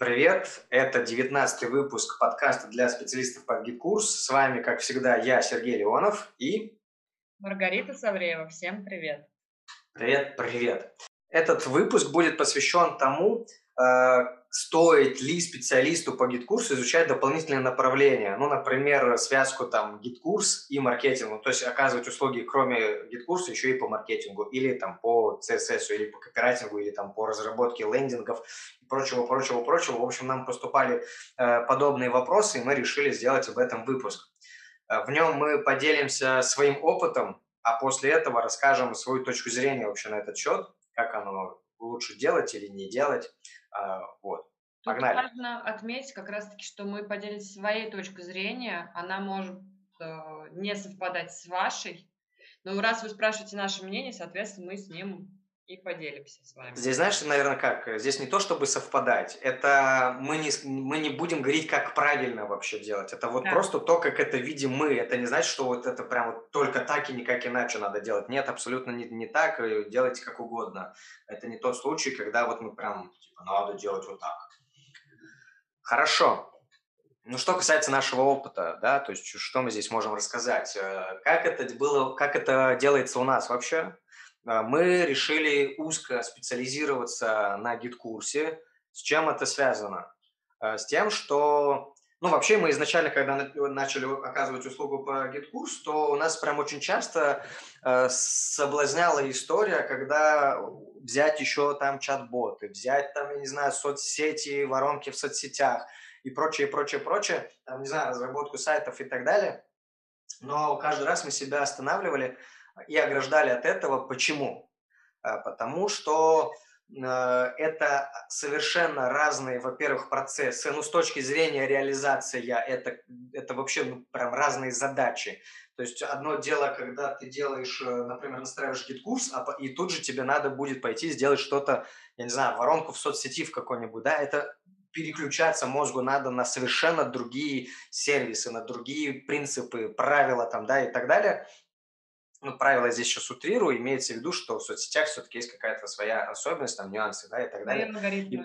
Привет, это 19 выпуск подкаста для специалистов по GetCourse. С вами, как всегда, я, Сергей Леонов и... Маргарита Савреева. Всем привет. Привет, привет. Этот выпуск будет посвящен тому, э, стоит ли специалисту по GetCourse у изучать дополнительные направления. Ну, например, связку там GetCourse и маркетингу. То есть оказывать услуги кроме GetCourse а еще и по маркетингу. Или там по CSS, или по копирайтингу, или там по разработке лендингов и прочего, прочего, прочего. В общем, нам поступали э, подобные вопросы, и мы решили сделать об этом выпуск. Э, в нем мы поделимся своим опытом, а после этого расскажем свою точку зрения вообще на этот счет, как оно лучше делать или не делать. А, вот. Тут Погнали. важно отметить как раз-таки, что мы поделились своей точкой зрения. Она может э, не совпадать с вашей. Но раз вы спрашиваете наше мнение, соответственно, мы с ним и поделимся с вами. Здесь, знаешь, наверное, как? Здесь не то, чтобы совпадать. Это мы не, мы не будем говорить, как правильно вообще делать. Это вот да. просто то, как это видим мы. Это не значит, что вот это прям вот только так и никак иначе надо делать. Нет, абсолютно не, не так. Делайте как угодно. Это не тот случай, когда вот мы прям, типа, надо делать вот так. Хорошо. Ну, что касается нашего опыта, да, то есть что мы здесь можем рассказать? Э, как это было, как это делается у нас вообще? А, мы решили узко специализироваться на GetCourse е. С чем это связано? А, с тем, что, ну, вообще мы изначально, когда начали оказывать услугу по GetCourse у, то у нас прям очень часто а, соблазняла история, когда взять еще там чат-боты, взять там, я не знаю, соцсети, воронки в соцсетях и прочее, прочее, прочее, там, не знаю, разработку сайтов и так далее. Но каждый раз мы себя останавливали – и ограждали от этого. Почему? А, потому что э, это совершенно разные, во-первых, процессы. Ну, с точки зрения реализации, это, это вообще ну, прям разные задачи. То есть одно дело, когда ты делаешь, э, например, настраиваешь GetCourse, а, и тут же тебе надо будет пойти сделать что-то, я не знаю, воронку в соцсети в какой-нибудь, да, это переключаться мозгу надо на совершенно другие сервисы, на другие принципы, правила там, да, и так далее ну, правила здесь сейчас утрирую, имеется в виду, что в соцсетях все-таки есть какая-то своя особенность, там, нюансы, да, и так далее. И,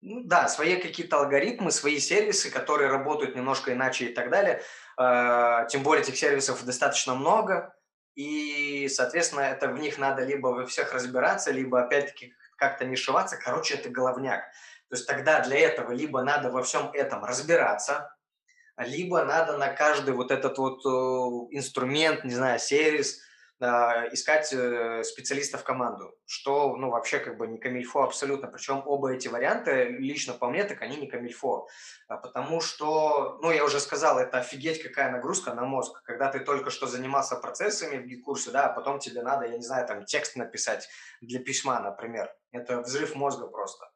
ну, да, свои какие-то алгоритмы, свои сервисы, которые работают немножко иначе и так далее. Э, тем более этих сервисов достаточно много, и, соответственно, это в них надо либо во всех разбираться, либо, опять-таки, как-то не шиваться. Короче, это головняк. То есть тогда для этого либо надо во всем этом разбираться, либо надо на каждый вот этот вот э, инструмент, не знаю, сервис, искать э, специалиста в команду, что, ну, вообще как бы не камильфо абсолютно. Причем оба эти варианты, лично по мне, так они не камильфо. А потому что, ну, я уже сказал, это офигеть какая нагрузка на мозг. Когда ты только что занимался процессами в гид-курсе, да, а потом тебе надо, я не знаю, там, текст написать для письма, например. Это взрыв мозга просто.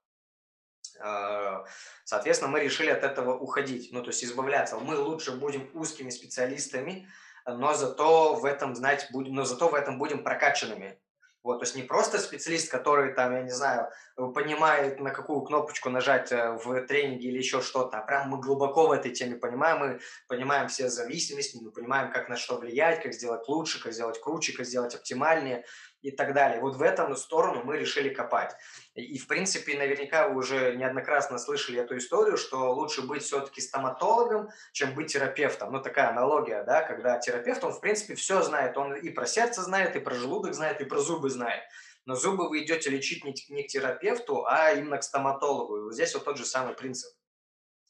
Э, соответственно, мы решили от этого уходить, ну, то есть избавляться. Мы лучше будем узкими специалистами, но зато в этом знать будем, но зато в этом будем прокачанными. Вот, то есть не просто специалист, который там, я не знаю, понимает, на какую кнопочку нажать э, в тренинге или еще что-то, а прям мы глубоко в этой теме понимаем, мы понимаем все зависимости, мы понимаем, как на что влиять, как сделать лучше, как сделать круче, как сделать оптимальнее и так далее. Вот в этом сторону мы решили копать. И, в принципе, наверняка вы уже неоднократно слышали эту историю, что лучше быть все-таки стоматологом, чем быть терапевтом. Ну, такая аналогия, да, когда терапевт, он, в принципе, все знает. Он и про сердце знает, и про желудок знает, и про зубы знает. Но зубы вы идете лечить не, к терапевту, а именно к стоматологу. И вот здесь вот тот же самый принцип.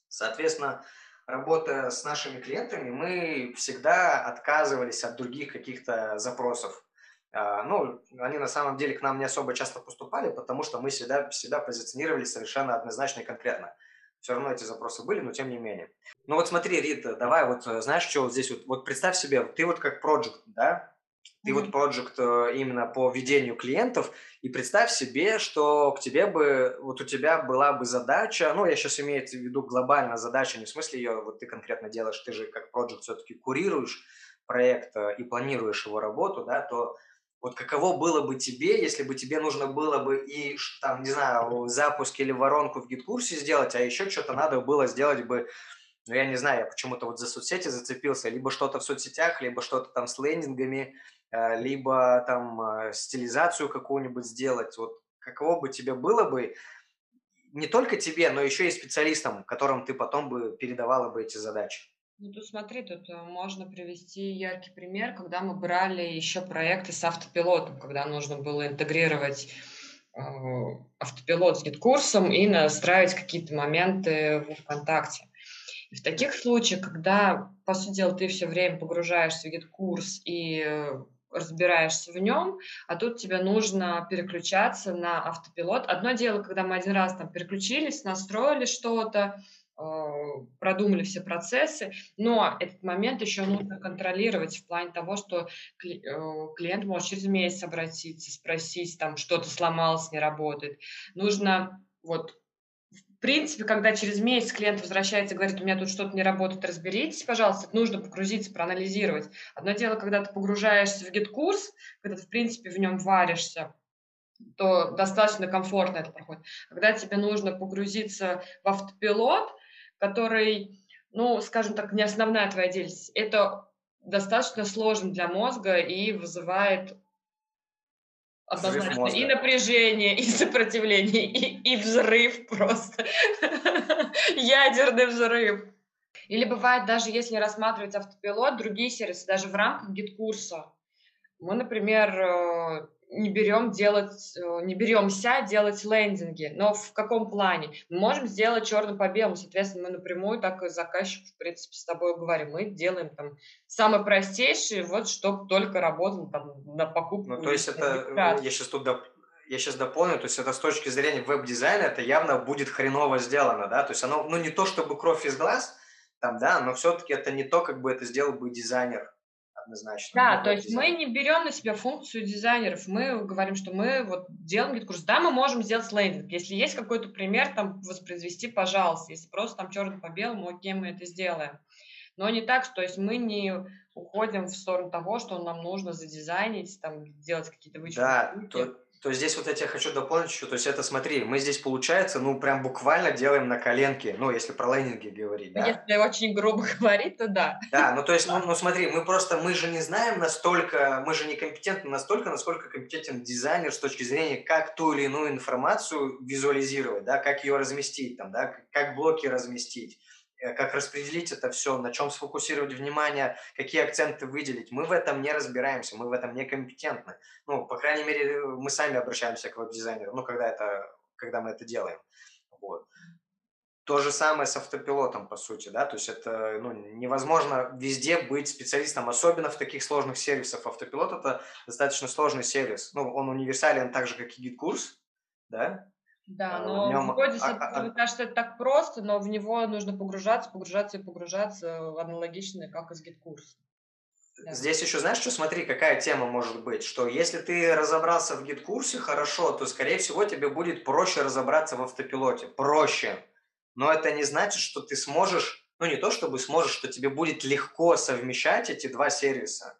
Соответственно, работая с нашими клиентами, мы всегда отказывались от других каких-то запросов. А, ну, они на самом деле к нам не особо часто поступали, потому что мы всегда, всегда позиционировали совершенно однозначно и конкретно. Все равно эти запросы были, но тем не менее. Ну вот смотри, Рита, давай вот, э, знаешь, что вот здесь вот, вот представь себе, ты вот как проект, да, ты mm-hmm. вот проект э, именно по ведению клиентов, и представь себе, что к тебе бы, вот у тебя была бы задача, ну, я сейчас имею в виду глобально задача, не в смысле ее вот ты конкретно делаешь, ты же как проект все-таки курируешь проект э, и планируешь его работу, да, то вот каково было бы тебе, если бы тебе нужно было бы и, там, не знаю, запуск или воронку в гид-курсе сделать, а еще что-то надо было сделать бы, ну, я не знаю, я почему-то вот за соцсети зацепился, либо что-то в соцсетях, либо что-то там с лендингами, э, либо там э, стилизацию какую-нибудь сделать. Вот каково бы тебе было бы, не только тебе, но еще и специалистам, которым ты потом бы передавала бы эти задачи. Ну, тут смотри, тут э, можно привести яркий пример, когда мы брали еще проекты с автопилотом, когда нужно было интегрировать э, автопилот с GetCourse ом и настраивать какие-то моменты в ВКонтакте. И в таких случаях, когда, по сути дела, ты все время погружаешься в GetCourse и разбираешься в нем, а тут тебе нужно переключаться на автопилот. Одно дело, когда мы один раз там переключились, настроили что-то, продумали все процессы, но этот момент еще нужно контролировать в плане того, что э, клиент может через месяц обратиться, спросить, там что-то сломалось, не работает. Нужно вот в принципе, когда через месяц клиент возвращается и говорит, у меня тут что-то не работает, разберитесь, пожалуйста, нужно погрузиться, проанализировать. Одно дело, когда ты погружаешься в GetCourse, когда ты, в принципе, в нем варишься, то достаточно комфортно это проходит. Когда тебе нужно погрузиться в автопилот, который, ну, скажем так, не основная твоя деятельность, это достаточно сложно для мозга и вызывает Однозначно. И напряжение, и сопротивление, и, и взрыв просто. Ядерный взрыв. Или бывает, даже если рассматривать автопилот, другие сервисы, даже в рамках GetCourse а. Мы, например, э, не берем делать, э, не беремся делать лендинги. Но в каком плане? Мы можем сделать черным по белому. Соответственно, мы напрямую так и заказчику, в принципе, с тобой говорим. Мы делаем там самый простейший, вот, чтобы только работал там на покупку. Ну, то есть это, я сейчас тут доп... я сейчас дополню, то есть это с точки зрения веб-дизайна, это явно будет хреново сделано, да, то есть оно, ну, не то чтобы кровь из глаз, там, да, но все-таки это не то, как бы это сделал бы дизайнер, однозначно. Да, то есть дизайн. мы не берем на себя функцию дизайнеров, мы говорим, что мы вот делаем GetCourse. Да, мы можем сделать лендинг. Если есть какой-то пример, там воспроизвести, пожалуйста. Если просто там черно по белому, окей, мы это сделаем. Но не так, то есть мы не уходим в сторону того, что нам нужно задизайнить, там, делать какие-то вычеты. Да, то, то здесь вот я тебе хочу дополнить еще, то есть это смотри, мы здесь получается, ну прям буквально делаем на коленке, ну если про лендинги говорить, да? Если очень грубо говорить, то да. Да, ну то есть, ну, ну смотри, мы просто, мы же не знаем настолько, мы же не компетентны настолько, насколько компетентен дизайнер с точки зрения, как ту или иную информацию визуализировать, да, как ее разместить там, да, как блоки разместить как распределить это все, на чем сфокусировать внимание, какие акценты выделить. Мы в этом не разбираемся, мы в этом не компетентны. Ну, по крайней мере, мы сами обращаемся к веб-дизайнеру, ну, когда, это, когда мы это делаем. Вот. То же самое с автопилотом, по сути, да, то есть это ну, невозможно везде быть специалистом, особенно в таких сложных сервисах. Автопилот – это достаточно сложный сервис. Ну, он универсален так же, как и GetCourse, да, да, а, но нем... вроде а, а, мне кажется, это так просто, но в него нужно погружаться, погружаться и погружаться аналогично, как и с GetCourse а. Да. Здесь еще знаешь, что смотри, какая тема может быть, что если ты разобрался в GetCourse е хорошо, то, скорее всего, тебе будет проще разобраться в автопилоте. Проще. Но это не значит, что ты сможешь, ну не то чтобы сможешь, что тебе будет легко совмещать эти два сервиса.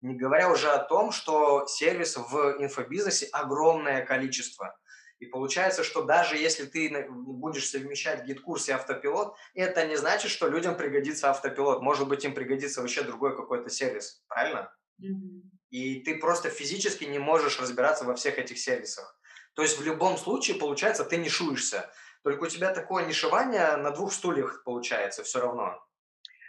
Не говоря уже о том, что сервисов в инфобизнесе огромное количество. И получается, что даже если ты будешь совмещать GetCourse и автопилот, это не значит, что людям пригодится автопилот. Может быть, им пригодится вообще другой какой-то сервис. Правильно? Mm-hmm. И ты просто физически не можешь разбираться во всех этих сервисах. То есть в любом случае, получается, ты нишуешься. Только у тебя такое нишевание на двух стульях получается все равно.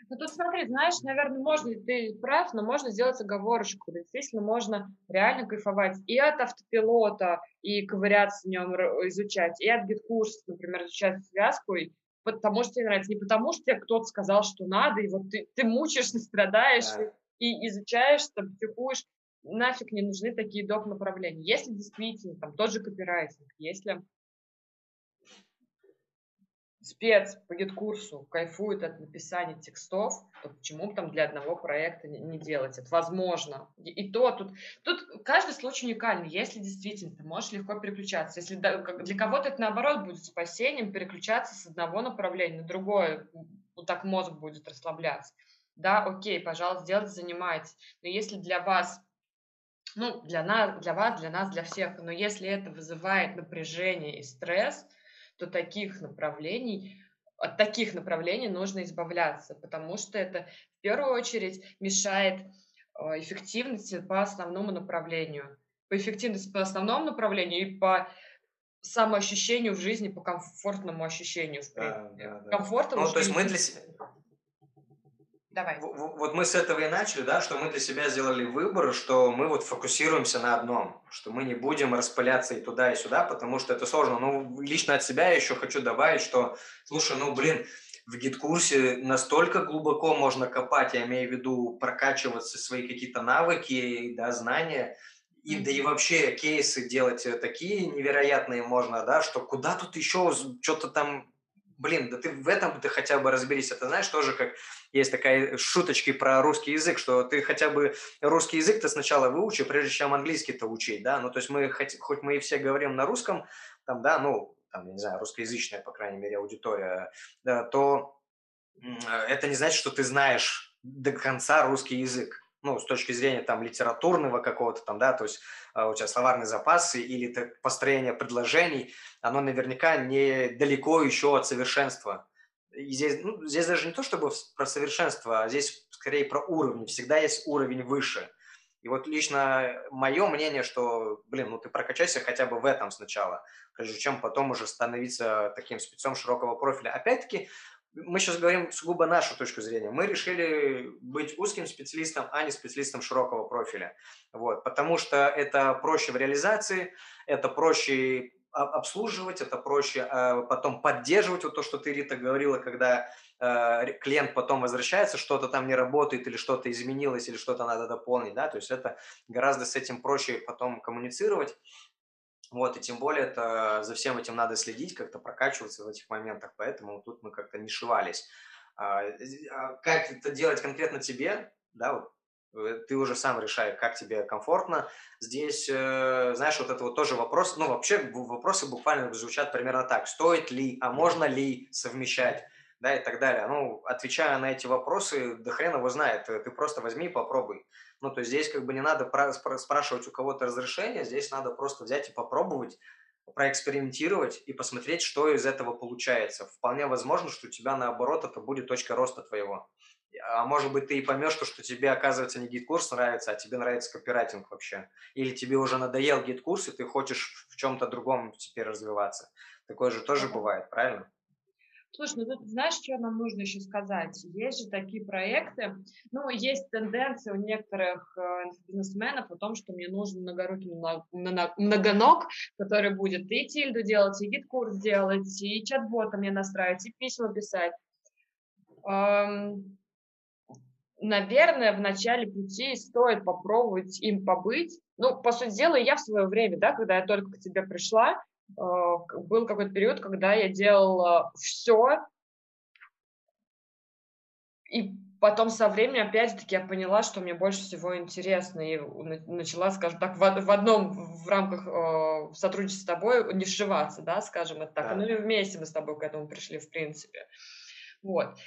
Ну тут смотри, знаешь, наверное, можно, ты прав, но можно сделать оговорочку. Действительно, можно реально кайфовать и от автопилота, и ковыряться в нем, изучать, и от GetCourse а, например, изучать связку, и потому что тебе нравится, не потому что тебе кто-то сказал, что надо, и вот ты, ты мучаешься, страдаешь, да. и, и изучаешь, там, психуешь, нафиг не нужны такие доп. направления. Если действительно, там, тот же копирайтинг, если спец по GetCourse у кайфует от написания текстов, то почему там для одного проекта не, не делать? Это возможно. И, и то тут, тут каждый случай уникальный. Если действительно ты можешь легко переключаться, если для кого-то это наоборот будет спасением переключаться с одного направления на другое, вот так мозг будет расслабляться. Да, окей, пожалуйста, делайте, занимайтесь. Но если для вас ну, для нас, для вас, для нас, для всех. Но если это вызывает напряжение и стресс, то таких направлений, от таких направлений нужно избавляться, потому что это в первую очередь мешает а, эффективности по основному направлению. По эффективности по основному направлению и по самоощущению в жизни, по комфортному ощущению, в принципе. Да, да, да. Комфортом ну, то есть мы для себя... Давай. Вот мы с этого и начали, да, что мы для себя сделали выбор, что мы вот фокусируемся на одном, что мы не будем распыляться и туда, и сюда, потому что это сложно. Ну, лично от себя я еще хочу добавить, что, слушай, ну, блин, в гид-курсе настолько глубоко можно копать, я имею в виду прокачиваться свои какие-то навыки, да, знания, и, да и вообще кейсы делать такие невероятные можно, да, что куда тут еще что-то там блин, да ты в этом ты хотя бы разберись. Это знаешь, тоже как есть такая шуточки про русский язык, что ты хотя бы русский язык ты сначала выучи, прежде чем английский-то учить, да, ну, то есть мы, хоть, хоть мы и все говорим на русском, там, да, ну, там, я не знаю, русскоязычная, по крайней мере, аудитория, да, то это не значит, что ты знаешь до конца русский язык ну, с точки зрения там литературного какого-то там, да, то есть э, у тебя словарные запасы или построение предложений, оно наверняка не далеко еще от совершенства. И здесь, ну, здесь даже не то, чтобы про совершенство, а здесь скорее про уровни. Всегда есть уровень выше. И вот лично мое мнение, что, блин, ну ты прокачайся хотя бы в этом сначала, прежде чем потом уже становиться таким спецом широкого профиля. Опять-таки, мы сейчас говорим сугубо нашу точку зрения. Мы решили быть узким специалистом, а не специалистом широкого профиля. Вот, потому что это проще в реализации, это проще обслуживать, это проще э, потом поддерживать вот то, что ты, Рита, говорила, когда э, клиент потом возвращается, что-то там не работает или что-то изменилось, или что-то надо дополнить, да, то есть это гораздо с этим проще потом коммуницировать. Вот, и тем более это, за всем этим надо следить, как-то прокачиваться в этих моментах, поэтому тут мы как-то не шивались. А, а как это делать конкретно тебе, да, вот, э, ты уже сам решай, как тебе комфортно. Здесь, э, знаешь, вот это вот тоже вопрос, ну, вообще вопросы буквально звучат примерно так. Стоит ли, а можно ли совмещать, да, и так далее. Ну, отвечая на эти вопросы, да хрен его знает, ты просто возьми и попробуй. Ну, то есть здесь как бы не надо спрашивать у кого-то разрешения, здесь надо просто взять и попробовать, проэкспериментировать и посмотреть, что из этого получается. Вполне возможно, что у тебя наоборот это будет точка роста твоего. А может быть, ты и поймешь, что, что тебе, оказывается, не GetCourse нравится, а тебе нравится копирайтинг вообще. Или тебе уже надоел GetCourse, и ты хочешь в чем-то другом теперь развиваться. Такое же тоже бывает, правильно? Слушай, ну тут знаешь, что нам нужно еще сказать? Есть же такие проекты, ну, есть тенденция у некоторых э, бизнесменов о том, что мне нужен многорукий многоног, который будет и Тильду делать, и GetCourse делать, и чат-бота мне настраивать, и письма писать. Эм, наверное, в начале пути стоит попробовать им побыть. Ну, по сути дела, я в свое время, да, когда я только к тебе пришла, был какой-то период, когда я делала все, и потом со временем, опять-таки, я поняла, что мне больше всего интересно, и начала, скажем так, в, в одном, в рамках э, сотрудничества с тобой не сшиваться, да, скажем это так. Да. Ну и вместе мы с тобой к этому пришли, в принципе. Вот.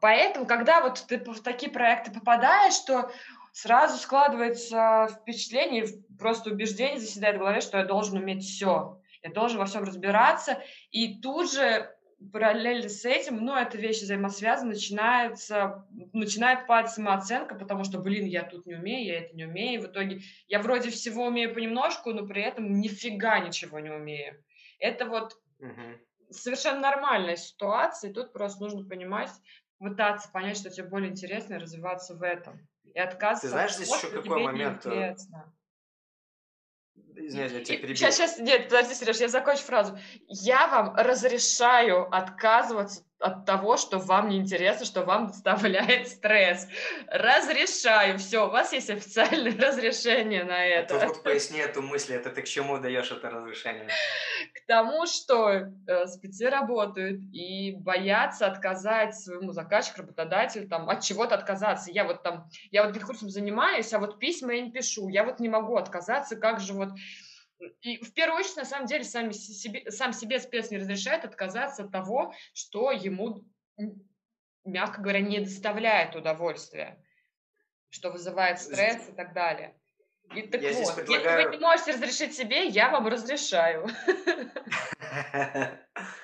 Поэтому, когда вот ты в такие проекты попадаешь, что сразу складывается впечатление, просто убеждение заседает в голове, что я должен уметь все я должен во всем разбираться, и тут же параллельно с этим, ну, эта вещь взаимосвязана, начинается, начинает падать самооценка, потому что, блин, я тут не умею, я это не умею, и в итоге я вроде всего умею понемножку, но при этом нифига ничего не умею. Это вот угу. совершенно нормальная ситуация, и тут просто нужно понимать, пытаться понять, что тебе более интересно, и развиваться в этом. И отказываться Ты знаешь, здесь еще какой момент? Э, неинтересно. Извиняюсь, я тебя перебил. Сейчас, сейчас, нет, подожди, Сереж, я закончу фразу. Я вам разрешаю отказываться от того, что вам не интересно, что вам доставляет стресс. Разрешаю. Все, у вас есть официальное разрешение на это. А тут поясни эту мысль, это ты к чему даешь это разрешение? К тому, что э, спецы работают и боятся отказать своему заказчику, работодателю, там, от чего-то отказаться. Я вот там, я вот курсом занимаюсь, а вот письма я не пишу. Я вот не могу отказаться, как же вот и в первую очередь, на самом деле, сами себе, сам себе спец не разрешает отказаться от того, что ему, мягко говоря, не доставляет удовольствия, что вызывает стресс и так далее. И так я вот, предлагаю... если вы не можете разрешить себе, я вам разрешаю.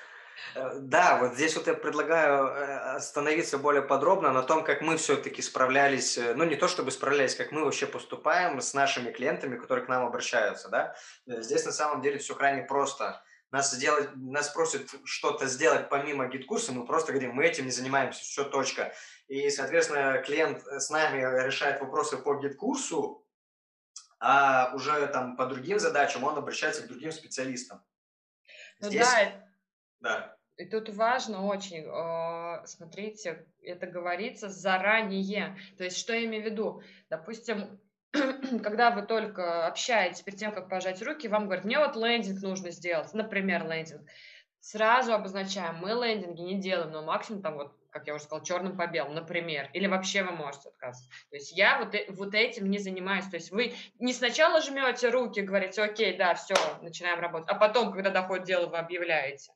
Э, да, вот здесь вот я предлагаю э, остановиться более подробно на том, как мы все-таки справлялись, э, ну не то чтобы справлялись, как мы вообще поступаем с нашими клиентами, которые к нам обращаются, да. Здесь на самом деле все крайне просто. Нас, сделать, нас просят что-то сделать помимо GetCourse а, мы просто говорим, мы этим не занимаемся, все, точка. И, соответственно, клиент с нами решает вопросы по GetCourse у, а уже там по другим задачам он обращается к другим специалистам. Ну Здесь... да, да. И тут важно очень, э, смотрите, это говорится заранее. То есть, что я имею в виду? Допустим, когда вы только общаетесь перед тем, как пожать руки, вам говорят, мне вот лендинг нужно сделать, например, лендинг. Сразу обозначаем, мы лендинги не делаем, но максимум там вот, как я уже сказала, черным по белому, например. Или вообще вы можете отказаться. То есть я вот, э, вот этим не занимаюсь. То есть вы не сначала жмете руки, говорите, окей, да, все, начинаем работать, а потом, когда доходит дело, вы объявляете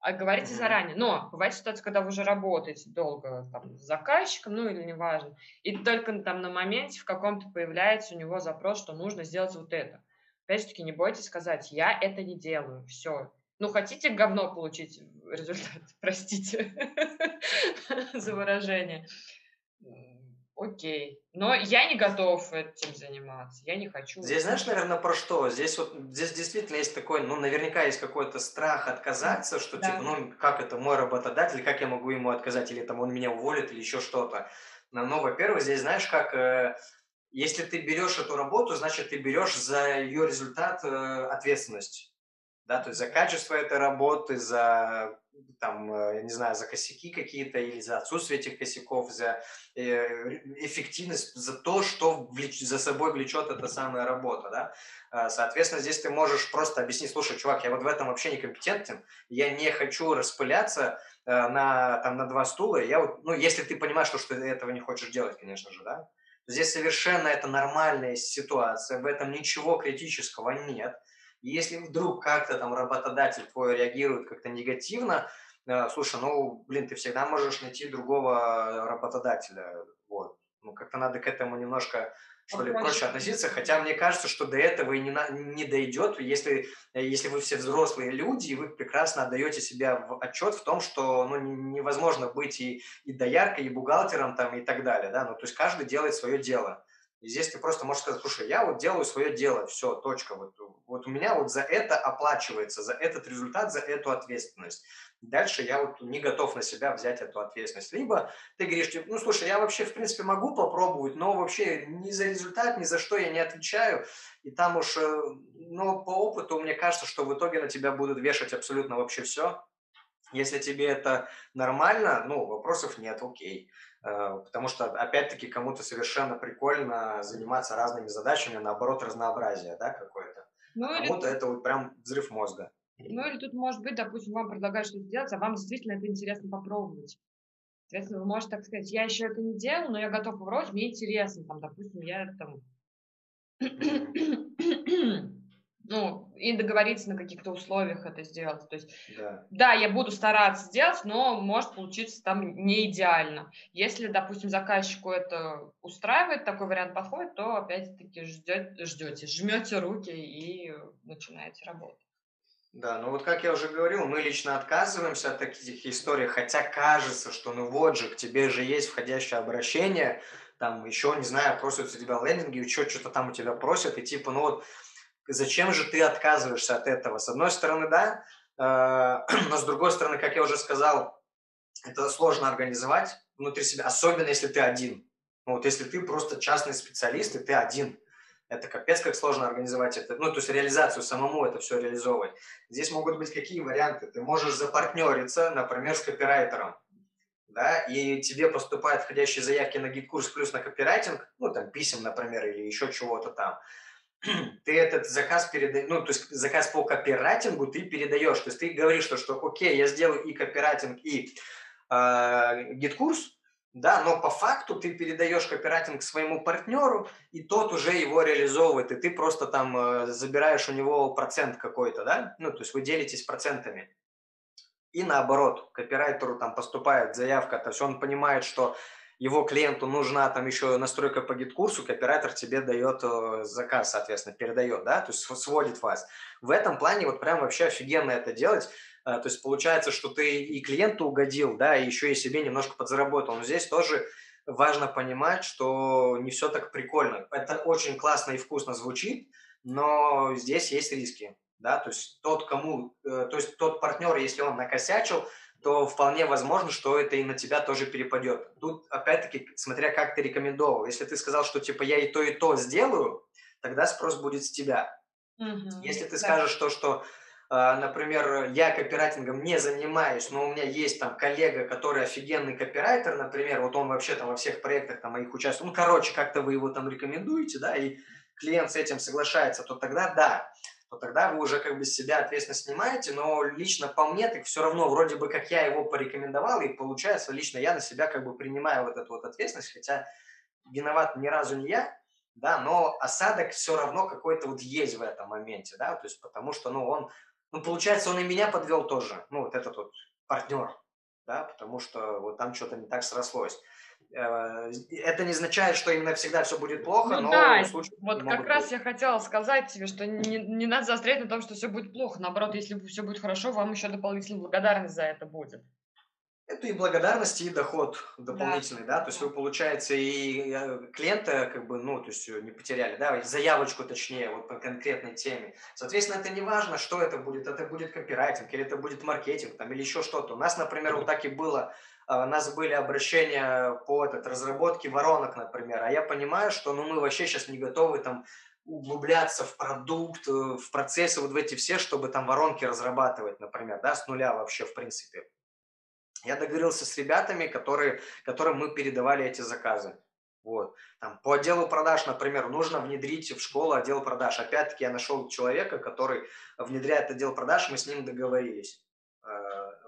а говорите заранее. Но бывает ситуация, когда вы уже работаете долго там, с заказчиком, ну или неважно, и только там на моменте в каком-то появляется у него запрос, что нужно сделать вот это. Опять же таки, не бойтесь сказать, я это не делаю, все. Ну, хотите говно получить результат, простите за выражение окей. Но я не готов этим заниматься, я не хочу. Здесь знаешь, наверное, про что? Здесь вот здесь действительно есть такой, ну, наверняка есть какой-то страх отказаться, что да. типа, ну, как это мой работодатель, как я могу ему отказать, или там он меня уволит, или еще что-то. Но, ну, во-первых, здесь знаешь, как э, если ты берешь эту работу, значит, ты берешь за ее результат э, ответственность. Да, то есть за качество этой работы, за там, э, я не знаю, за косяки какие-то или за отсутствие этих косяков, за э, эффективность, за то, что влеч, за собой влечет эта самая работа, да. А, соответственно, здесь ты можешь просто объяснить, слушай, чувак, я вот в этом вообще некомпетентен, я не хочу распыляться э, на, там, на два стула, я вот, ну, если ты понимаешь, что, что ты этого не хочешь делать, конечно же, да, здесь совершенно это нормальная ситуация, в этом ничего критического нет, и если вдруг как-то там работодатель твой реагирует как-то негативно, э, слушай, ну, блин, ты всегда можешь найти другого работодателя. Вот. Ну, как-то надо к этому немножко, что ли, проще относиться. Хотя мне кажется, что до этого и не, на, не дойдет, если, если вы все взрослые люди, и вы прекрасно отдаете себе в отчет в том, что ну, невозможно быть и, и дояркой, и бухгалтером там, и так далее. Да? Ну, то есть каждый делает свое дело. И здесь ты просто можешь сказать, слушай, я вот делаю свое дело, все, точка. Вот, вот у меня вот за это оплачивается, за этот результат, за эту ответственность. Дальше я вот не готов на себя взять эту ответственность. Либо ты говоришь, ну, слушай, я вообще, в принципе, могу попробовать, но вообще ни за результат, ни за что я не отвечаю. И там уж, но по опыту мне кажется, что в итоге на тебя будут вешать абсолютно вообще все. Если тебе это нормально, ну, вопросов нет, окей. Э, потому что, опять-таки, кому-то совершенно прикольно заниматься разными задачами, наоборот, разнообразие, да, какое-то. Ну, кому-то или... это вот прям взрыв мозга. Ну, или тут, может быть, допустим, вам предлагают что-то сделать, а вам действительно это интересно попробовать. Соответственно, вы можете так сказать, я еще это не делал, но я готов попробовать, мне интересно, там, допустим, я там ну, и договориться на каких-то условиях это сделать. То есть, да. да, я буду стараться сделать, но может получиться там не идеально. Если, допустим, заказчику это устраивает, такой вариант подходит, то опять-таки ждете, ждете, жмете руки и начинаете работать. Да, ну вот как я уже говорил, мы лично отказываемся от таких историй, хотя кажется, что ну вот же, к тебе же есть входящее обращение, там еще, не знаю, просят у тебя лендинги, еще что-то там у тебя просят, и типа, ну вот зачем же ты отказываешься от этого? С одной стороны, да, э, но с другой стороны, как я уже сказал, это сложно организовать внутри себя, особенно если ты один. Ну, вот если ты просто частный специалист, и ты один, это капец как сложно организовать это, ну, то есть реализацию самому это все реализовывать. Здесь могут быть какие варианты? Ты можешь запартнериться, например, с копирайтером, да, и тебе поступают входящие заявки на GetCourse плюс на копирайтинг, ну, там, писем, например, или еще чего-то там. ты этот заказ передаешь, ну, то есть заказ по копирайтингу ты передаешь, то есть ты говоришь, что, что окей, я сделаю и копирайтинг, и э, GetCourse, да, но по факту ты передаешь копирайтинг своему партнеру, и тот уже его реализовывает, и ты просто там э, забираешь у него процент какой-то, да, ну, то есть вы делитесь процентами. И наоборот, копирайтеру там поступает заявка, то есть он понимает, что его клиенту нужна там еще настройка по GetCourse у, копирайтер тебе дает э, заказ, соответственно, передает, да, то есть сводит вас. В этом плане вот прям вообще офигенно это делать. А, то есть получается, что ты и клиенту угодил, да, и еще и себе немножко подзаработал. Но здесь тоже важно понимать, что не все так прикольно. Это очень классно и вкусно звучит, но здесь есть риски, да, то есть тот, кому, э, то есть тот партнер, если он накосячил, то вполне возможно, что это и на тебя тоже перепадет. Тут, опять-таки, смотря как ты рекомендовал. Если ты сказал, что типа я и то, и то сделаю, тогда спрос будет с тебя. Угу, Если ты да. скажешь то, что а, например, я копирайтингом не занимаюсь, но у меня есть там коллега, который офигенный копирайтер, например, вот он вообще там во всех проектах там моих участвует, ну, короче, как-то вы его там рекомендуете, да, и клиент с этим соглашается, то тогда да, то тогда вы уже как бы себя ответственность снимаете, но лично по мне так все равно вроде бы как я его порекомендовал, и получается лично я на себя как бы принимаю вот эту вот ответственность, хотя виноват ни разу не я, да, но осадок все равно какой-то вот есть в этом моменте, да, то есть потому что, ну, он ну, получается, он и меня подвел тоже, ну, вот этот вот партнер, да, потому что вот там что-то не так срослось. Э, это не означает, что именно всегда все будет плохо, ну, но да, вот как раз быть. я хотела сказать тебе, что не, не надо заострять на том, что все будет плохо. Наоборот, если все будет хорошо, вам еще дополнительно благодарность за это будет. Это и благодарность, и доход дополнительный, да. да, то есть вы, получается, и э, клиента, как бы, ну, то есть не потеряли, да, заявочку, точнее, вот по конкретной теме. Соответственно, это не важно, что это будет, это будет копирайтинг, или это будет маркетинг, там, или еще что-то. У нас, например, вот так и было, у нас были обращения по этот, разработке воронок, например, а я понимаю, что, ну, мы вообще сейчас не готовы, там, углубляться в продукт, э, в процессы вот в эти все, чтобы там воронки разрабатывать, например, да, с нуля вообще, в принципе я договорился с ребятами, которые, которым мы передавали эти заказы. Вот. Там, по отделу продаж, например, нужно внедрить в школу отдел продаж. Опять-таки я нашел человека, который внедряет отдел продаж, мы с ним договорились э,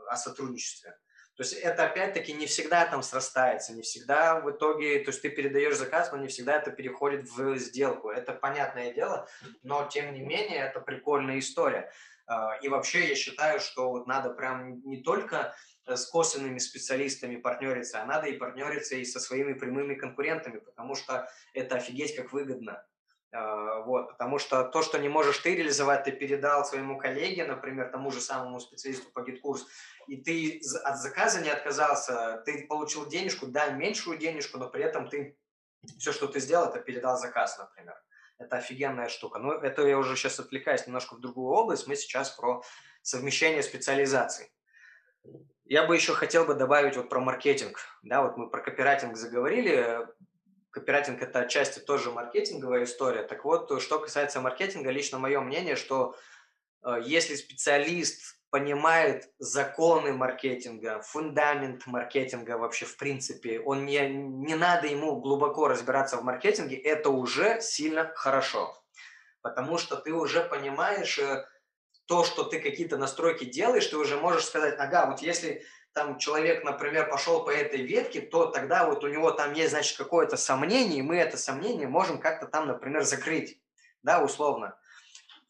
о сотрудничестве. То есть это опять-таки не всегда там срастается, не всегда в итоге, то есть ты передаешь заказ, но не всегда это переходит в сделку. Это понятное дело, но тем не менее это прикольная история. Э, и вообще я считаю, что вот надо прям не только Э, с косвенными специалистами партнериться, а надо и партнериться и со своими прямыми конкурентами, потому что это офигеть как выгодно. А, вот, потому что то, что не можешь ты реализовать, ты передал своему коллеге, например, тому же самому специалисту по GetCourse, и ты от заказа не отказался, ты получил денежку, да, меньшую денежку, но при этом ты все, что ты сделал, это передал заказ, например. Это офигенная штука. Но это я уже сейчас отвлекаюсь немножко в другую область. Мы сейчас про совмещение специализаций. Я бы еще хотел бы добавить вот про маркетинг. Да, вот мы про копирайтинг заговорили. Копирайтинг – это отчасти тоже маркетинговая история. Так вот, что касается маркетинга, лично мое мнение, что э, если специалист понимает законы маркетинга, фундамент маркетинга вообще в принципе, он не, не надо ему глубоко разбираться в маркетинге, это уже сильно хорошо. Потому что ты уже понимаешь, э, то, что ты какие-то настройки делаешь, ты уже можешь сказать, ага, вот если там человек, например, пошел по этой ветке, то тогда вот у него там есть, значит, какое-то сомнение, и мы это сомнение можем как-то там, например, закрыть, да, условно.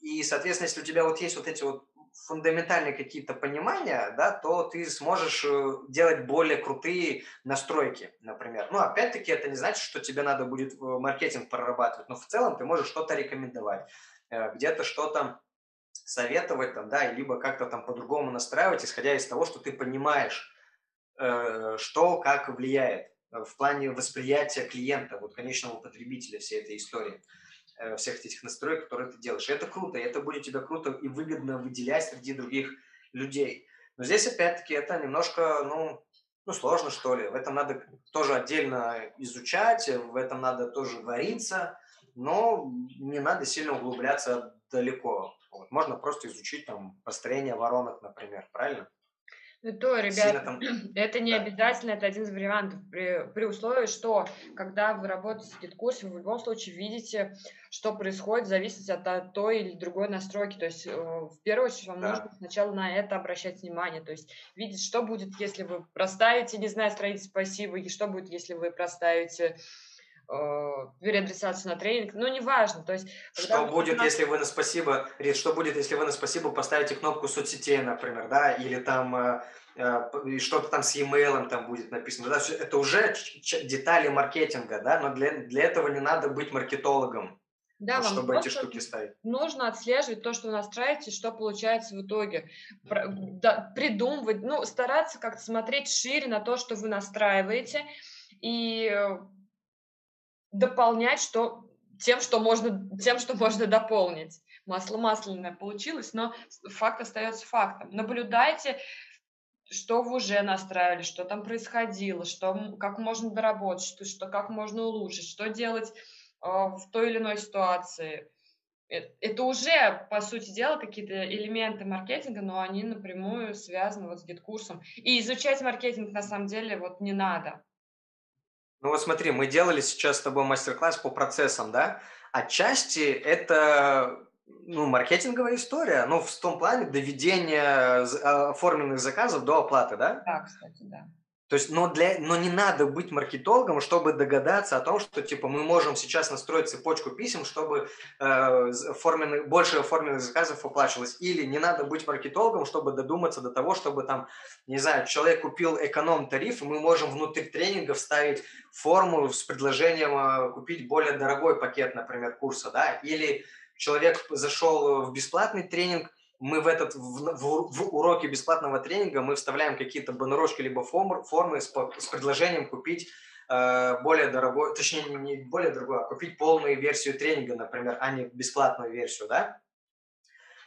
И, соответственно, если у тебя вот есть вот эти вот фундаментальные какие-то понимания, да, то ты сможешь э, делать более крутые настройки, например. Ну, опять-таки, это не значит, что тебе надо будет э, маркетинг прорабатывать, но в целом ты можешь что-то рекомендовать, э, где-то что-то советовать там, да, либо как-то там по-другому настраивать, исходя из того, что ты понимаешь, э, что как влияет э, в плане восприятия клиента, вот конечного потребителя всей этой истории, э, всех этих настроек, которые ты делаешь. И это круто, и это будет тебя круто и выгодно выделять среди других людей. Но здесь, опять-таки, это немножко, ну, ну, сложно, что ли. В этом надо тоже отдельно изучать, в этом надо тоже вариться, но не надо сильно углубляться далеко. Вот. Можно просто изучить там построение воронок, например, правильно? Ну то, ребят, там... это не да. обязательно, это один из вариантов, при, при условии, что когда вы работаете с GetCourse ом, вы в любом случае видите, что происходит, зависит от той или другой настройки. То есть, э, в первую очередь, вам да. нужно сначала на это обращать внимание. То есть, видеть, что будет, если вы проставите, не знаю, страницу спасибо, и что будет, если вы проставите переадресацию на тренинг, ну, неважно, то есть... Что будет, нас... если вы на спасибо, Рит, что будет, если вы на спасибо поставите кнопку соцсетей, например, да, или там э, э, что-то там с e-mail там будет написано, да, это уже детали маркетинга, да, но для, для этого не надо быть маркетологом. Да, вот, вам чтобы эти штуки ставить. нужно отслеживать то, что вы настраиваете, что получается в итоге. Про- да, придумывать, ну, стараться как-то смотреть шире на то, что вы настраиваете, и э, дополнять что, тем, что можно, тем, что можно дополнить. Масло масляное получилось, но факт остается фактом. Наблюдайте, что вы уже настраивали, что там происходило, что, как можно доработать, что, что как можно улучшить, что делать э, в той или иной ситуации. Э, Это уже, по сути дела, какие-то элементы маркетинга, но они напрямую связаны вот с GetCourse ом. И изучать маркетинг на самом деле вот не надо. Ну вот смотри, мы делали сейчас с тобой мастер-класс по процессам, да? Отчасти это ну, маркетинговая история, ну, в том плане доведения з- а, оформленных заказов до оплаты, да? Да, кстати, да. То есть, но, для, но не надо быть маркетологом, чтобы догадаться о том, что типа мы можем сейчас настроить цепочку писем, чтобы э, оформленных, больше оформленных заказов оплачивалось. Или не надо быть маркетологом, чтобы додуматься до того, чтобы там, не знаю, человек купил эконом-тариф, и мы можем внутри тренинга вставить форму с предложением э, купить более дорогой пакет, например, курса, да, или человек зашел в бесплатный тренинг, мы в этот в, в- в уроке бесплатного тренинга мы вставляем какие-то баннерочки либо формы, формы с, с предложением купить э, более дорогой, точнее не не более дорогой, а купить полную версию тренинга, например, а не бесплатную версию, да?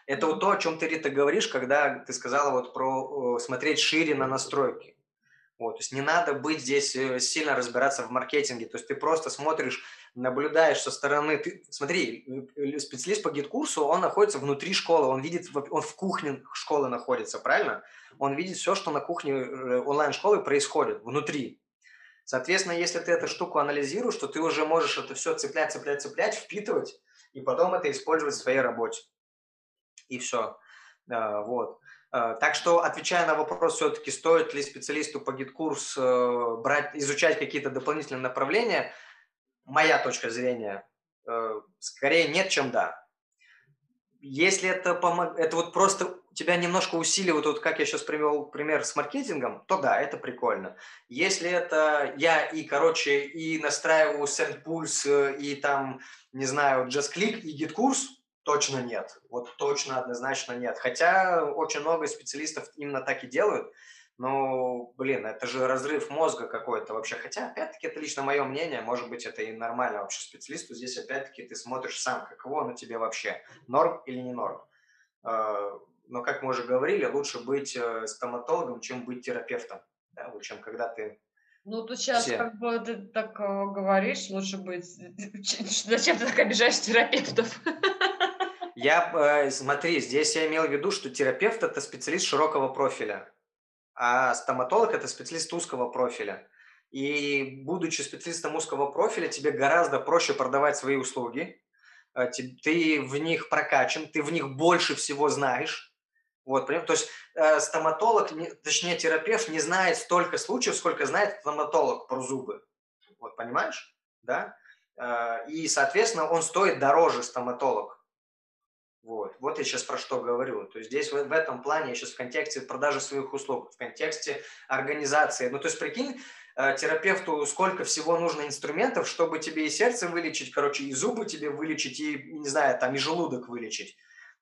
Это вот то, о чем ты, Рита, говоришь, когда ты сказала вот про э, смотреть шире на настройки. Вот, то есть не надо быть здесь э, сильно разбираться в маркетинге. То есть ты просто смотришь, наблюдаешь со стороны. Ты, смотри, э, специалист по GetCourse у, он находится внутри школы, он видит, он в кухне школы находится, правильно? Он видит все, что на кухне э, онлайн-школы происходит, внутри. Соответственно, если ты эту штуку анализируешь, то ты уже можешь это все цеплять, цеплять, цеплять, впитывать, и потом это использовать в своей работе. И все. Вот. Э, Так что, отвечая на вопрос, все-таки стоит ли специалисту по GetCourse э, брать, изучать какие-то дополнительные направления, моя точка зрения, э, скорее нет, чем да. Если это, помо- это вот просто тебя немножко усиливает, вот как я сейчас привел пример с маркетингом, то да, это прикольно. Если это я и, короче, и настраиваю SendPulse, э, и там, не знаю, JustClick и GetCourse, точно нет. Вот точно, однозначно нет. Хотя очень много специалистов именно так и делают, но, блин, это же разрыв мозга какой-то вообще. Хотя, опять-таки, это лично мое мнение, может быть, это и нормально вообще специалисту. Здесь, опять-таки, ты смотришь сам, каково оно тебе вообще, норм или не норм. Э, Но, как мы уже говорили, лучше быть э, стоматологом, чем быть терапевтом. Да, вот чем когда ты Ну, тут сейчас все. как бы ты так э, говоришь, лучше быть... Зачем ты так обижаешь терапевтов? Я, э, смотри, здесь я имел в виду, что терапевт– это специалист широкого профиля, а стоматолог– это специалист узкого профиля. И будучи специалистом узкого профиля, тебе гораздо проще продавать свои услуги, те- ты в них прокачан, ты в них больше всего знаешь. Вот, то есть э, стоматолог, не- точнее терапевт не знает столько случаев, сколько знает стоматолог про зубы. Вот, понимаешь? Да? Э, И, соответственно, он стоит дороже стоматолог. Вот, вот я сейчас про что говорю. То есть здесь в, этом плане я сейчас в контексте продажи своих услуг, в контексте организации. Ну, то есть прикинь, э, терапевту сколько всего нужно инструментов, чтобы тебе и сердце вылечить, короче, и зубы тебе вылечить, и, не знаю, там, и желудок вылечить.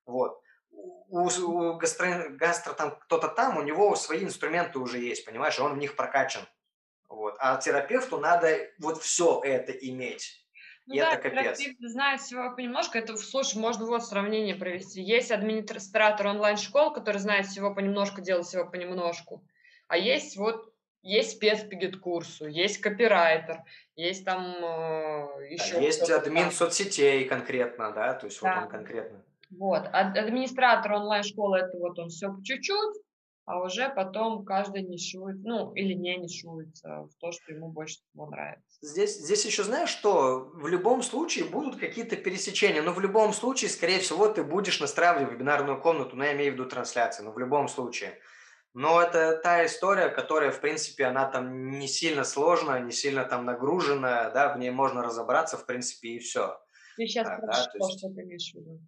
Вот. У, у гастро, гастро там кто-то там, у него свои инструменты уже есть, понимаешь, он в них прокачан. Вот. А терапевту надо вот все это иметь. Ну И да, это капец. терапевт знает всего понемножку. Это, слушай, можно вот сравнение провести. Есть администратор онлайн-школ, который знает всего понемножку, делает всего понемножку. А есть вот есть спец по GetCourse у, есть копирайтер, есть там э, еще Да, есть админ там. соцсетей конкретно, да, то есть вот Да. он конкретно. Вот. А администратор онлайн-школы это вот он все по чуть-чуть, а уже потом каждый нишует, ну, или не нишуется в то, что ему больше всего нравится. Здесь, здесь еще знаешь что? В любом случае будут какие-то пересечения, но в любом случае, скорее всего, ты будешь настраивать вебинарную комнату, но я имею в виду трансляции, но в любом случае. Но это та история, которая, в принципе, она там не сильно сложная, не сильно там нагруженная, да, в ней можно разобраться, в принципе, и все. Ты сейчас про да, что, то есть- что ты имеешь в виду?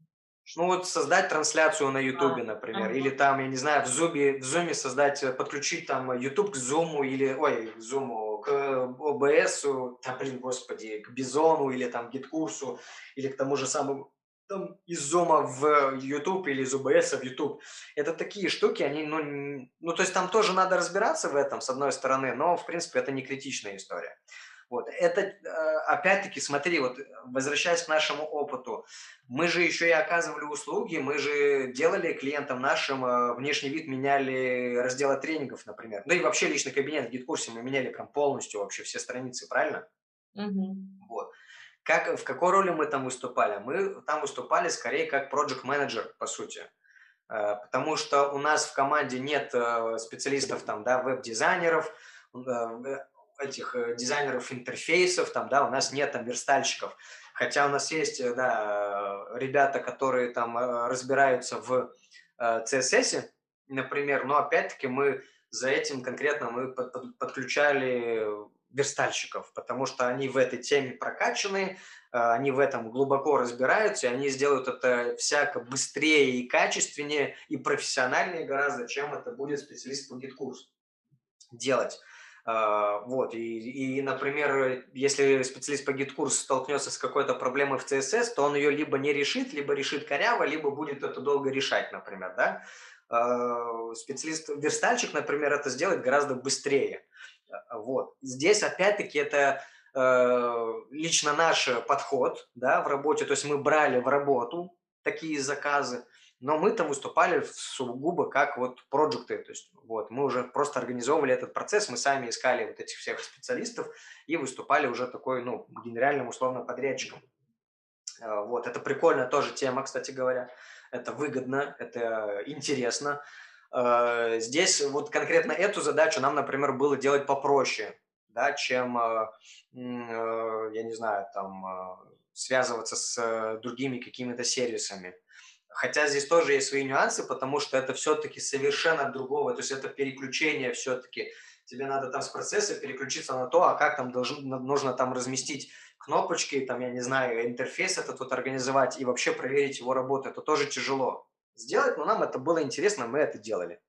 Ну вот создать трансляцию на Ютубе, А, например, ага. или там, я не знаю, в Зуме, в Зуме создать, э, подключить там YouTube к Зуму или, ой, к Зуму, к OBS, да, блин, господи, к Бизону или там GetCourse у, или к тому же самому там, из Зума в YouTube или из OBS в YouTube. Это такие штуки, они, ну, ну, то есть там тоже надо разбираться в этом, с одной стороны, но, в принципе, это не критичная история. Вот. Это, э, опять-таки, смотри, вот возвращаясь к нашему опыту, мы же еще и оказывали услуги, мы же делали клиентам нашим э, внешний вид, меняли разделы тренингов, например. Ну и вообще личный кабинет в гид-курсе мы меняли прям полностью вообще все страницы, правильно? Угу. Вот. Как, в какой роли мы там выступали? Мы там выступали скорее как project менеджер по сути. Э, потому что у нас в команде нет специалистов, там, да, веб-дизайнеров, этих э, дизайнеров интерфейсов, там, да, у нас нет там верстальщиков. Хотя у нас есть, э, да, ребята, которые там э, разбираются в CSS, например, но опять-таки мы за этим конкретно мы подключали верстальщиков, потому что они в этой теме прокачаны, они в этом глубоко разбираются, и они сделают это всяко быстрее и качественнее и профессиональнее гораздо, чем это будет специалист по GetCourse у делать. А, вот, и, и, например, если специалист по GetCourse у столкнется с какой-то проблемой в CSS, то он ее либо не решит, либо решит коряво, либо будет это долго решать, например, да. А, специалист-верстальщик, например, это сделает гораздо быстрее. А, вот. Здесь, опять-таки, это лично наш подход да, в работе, то есть мы брали в работу такие заказы, но мы там выступали сугубо как вот проекты, то есть вот мы уже просто организовывали этот процесс, мы сами искали вот этих всех специалистов и выступали уже такой, ну, генеральным условно подрядчиком. А, вот, это прикольная тоже тема, кстати говоря. Это выгодно, это интересно. А, здесь вот конкретно эту задачу нам, например, было делать попроще, да, чем, а, я не знаю, там, связываться с другими какими-то сервисами. Хотя здесь тоже есть свои нюансы, потому что это все-таки совершенно другого, то есть это переключение все-таки. Тебе надо там с процесса переключиться на то, а как там должен, нужно там разместить кнопочки, там, я не знаю, интерфейс этот вот организовать и вообще проверить его работу. Это тоже тяжело сделать, но нам это было интересно, мы это делали э,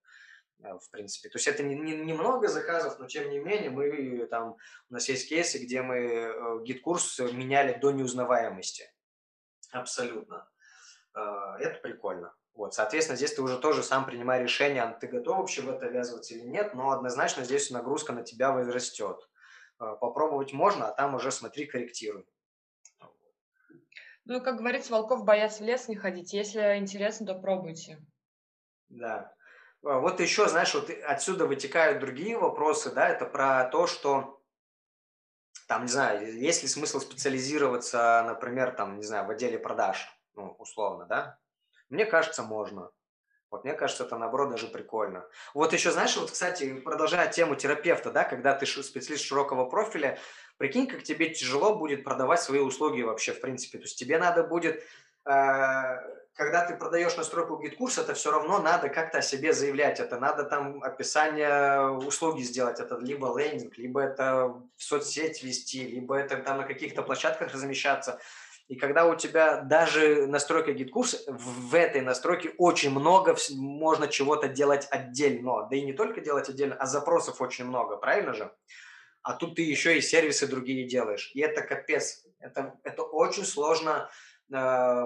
в принципе. То есть это не, не, немного заказов, но тем не менее мы там, у нас есть кейсы, где мы э, GetCourse меняли до неузнаваемости. Абсолютно. Это прикольно. Вот, соответственно, здесь ты уже тоже сам принимаешь решение, а ты готов вообще в это ввязываться или нет, но однозначно здесь нагрузка на тебя возрастет. Попробовать можно, а там уже смотри, корректируй. Ну, как говорится, волков боятся в лес не ходить. Если интересно, то пробуйте. Да. Вот еще, знаешь, вот отсюда вытекают другие вопросы, да, это про то, что там, не знаю, есть ли смысл специализироваться, например, там, не знаю, в отделе продаж ну, условно, да? Мне кажется, можно. Вот мне кажется, это наоборот даже прикольно. Вот еще, знаешь, вот, кстати, продолжая тему терапевта, да, когда ты специалист широкого профиля, прикинь, как тебе тяжело будет продавать свои услуги вообще, в принципе. То есть тебе надо будет, э, когда ты продаешь настройку GetCourse а, это все равно надо как-то о себе заявлять. Это надо там описание услуги сделать. Это либо лендинг, либо это в соцсеть вести, либо это там на каких-то площадках размещаться. И когда у тебя даже настройка GetCourse а, в этой настройке очень много можно чего-то делать отдельно. Да и не только делать отдельно, а запросов очень много, правильно же? А тут ты еще и сервисы другие делаешь. И это капец. Это, это очень сложно э,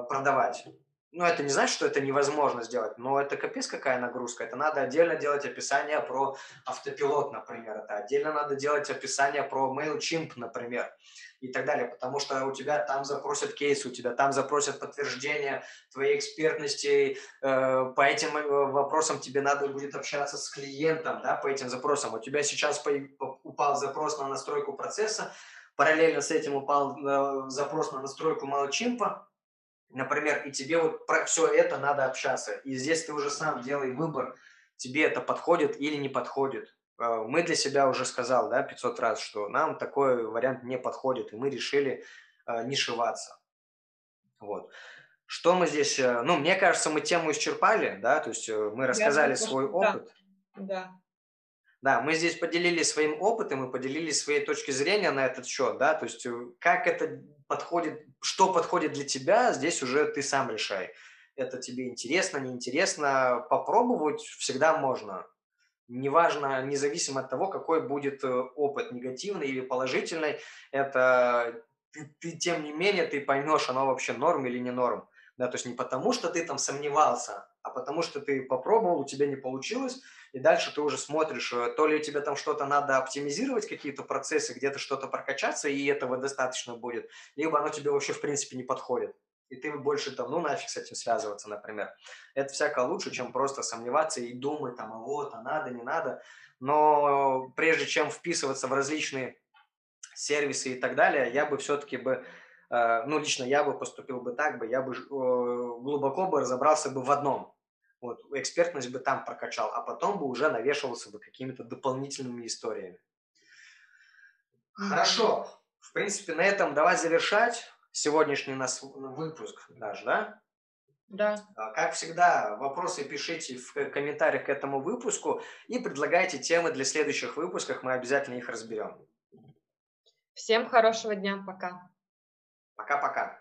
продавать. Ну, это не значит, что это невозможно сделать, но это капец какая нагрузка. Это надо отдельно делать описание про автопилот, например. Это отдельно надо делать описание про MailChimp, например и так далее, потому что у тебя там запросят кейсы, у тебя там запросят подтверждение твоей экспертности, э, по этим э, вопросам тебе надо будет общаться с клиентом, да, по этим запросам. У тебя сейчас упал запрос на настройку процесса, параллельно с этим упал э, запрос на настройку MailChimp, например, и тебе вот про все это надо общаться. И здесь ты уже сам делай выбор, тебе это подходит или не подходит. А, мы для себя уже сказал, да, 500 раз, что нам такой вариант не подходит, и мы решили э, нишеваться. Вот. Что мы здесь, э, ну, мне кажется, мы тему исчерпали, да, то есть э, мы рассказали Я свой опыт. Да. Да, мы здесь поделились своим опытом и поделились своей точки зрения на этот счет, да, то есть как это подходит, что подходит для тебя, здесь уже ты сам решай. Это тебе интересно, неинтересно, попробовать всегда можно неважно, независимо от того, какой будет э, опыт, негативный или положительный, это ты, ты тем не менее, ты поймешь, оно вообще норм или не норм. Да, то есть не потому, что ты там сомневался, а потому что ты попробовал, у тебя не получилось, и дальше ты уже смотришь, э, то ли тебе там что-то надо оптимизировать, какие-то процессы, где-то что-то прокачаться, и этого достаточно будет, либо оно тебе вообще в принципе не подходит. И ты больше там, ну нафиг с этим связываться, например. Это всяко лучше, чем просто сомневаться и думать там, а вот, а надо, не надо. Но прежде чем вписываться в различные сервисы и так далее, я бы все-таки бы, ну лично я бы поступил бы так бы, я бы э, глубоко бы разобрался бы в одном. Вот, экспертность бы там прокачал, а потом бы уже навешивался бы какими-то дополнительными историями. Хорошо. В принципе, на этом давай завершать сегодняшний нас выпуск даже, да? Да. А, как всегда, вопросы пишите в комментариях к этому выпуску и предлагайте темы для следующих выпусков, мы обязательно их разберем. Всем хорошего дня, пока. Pra cá, pra cá.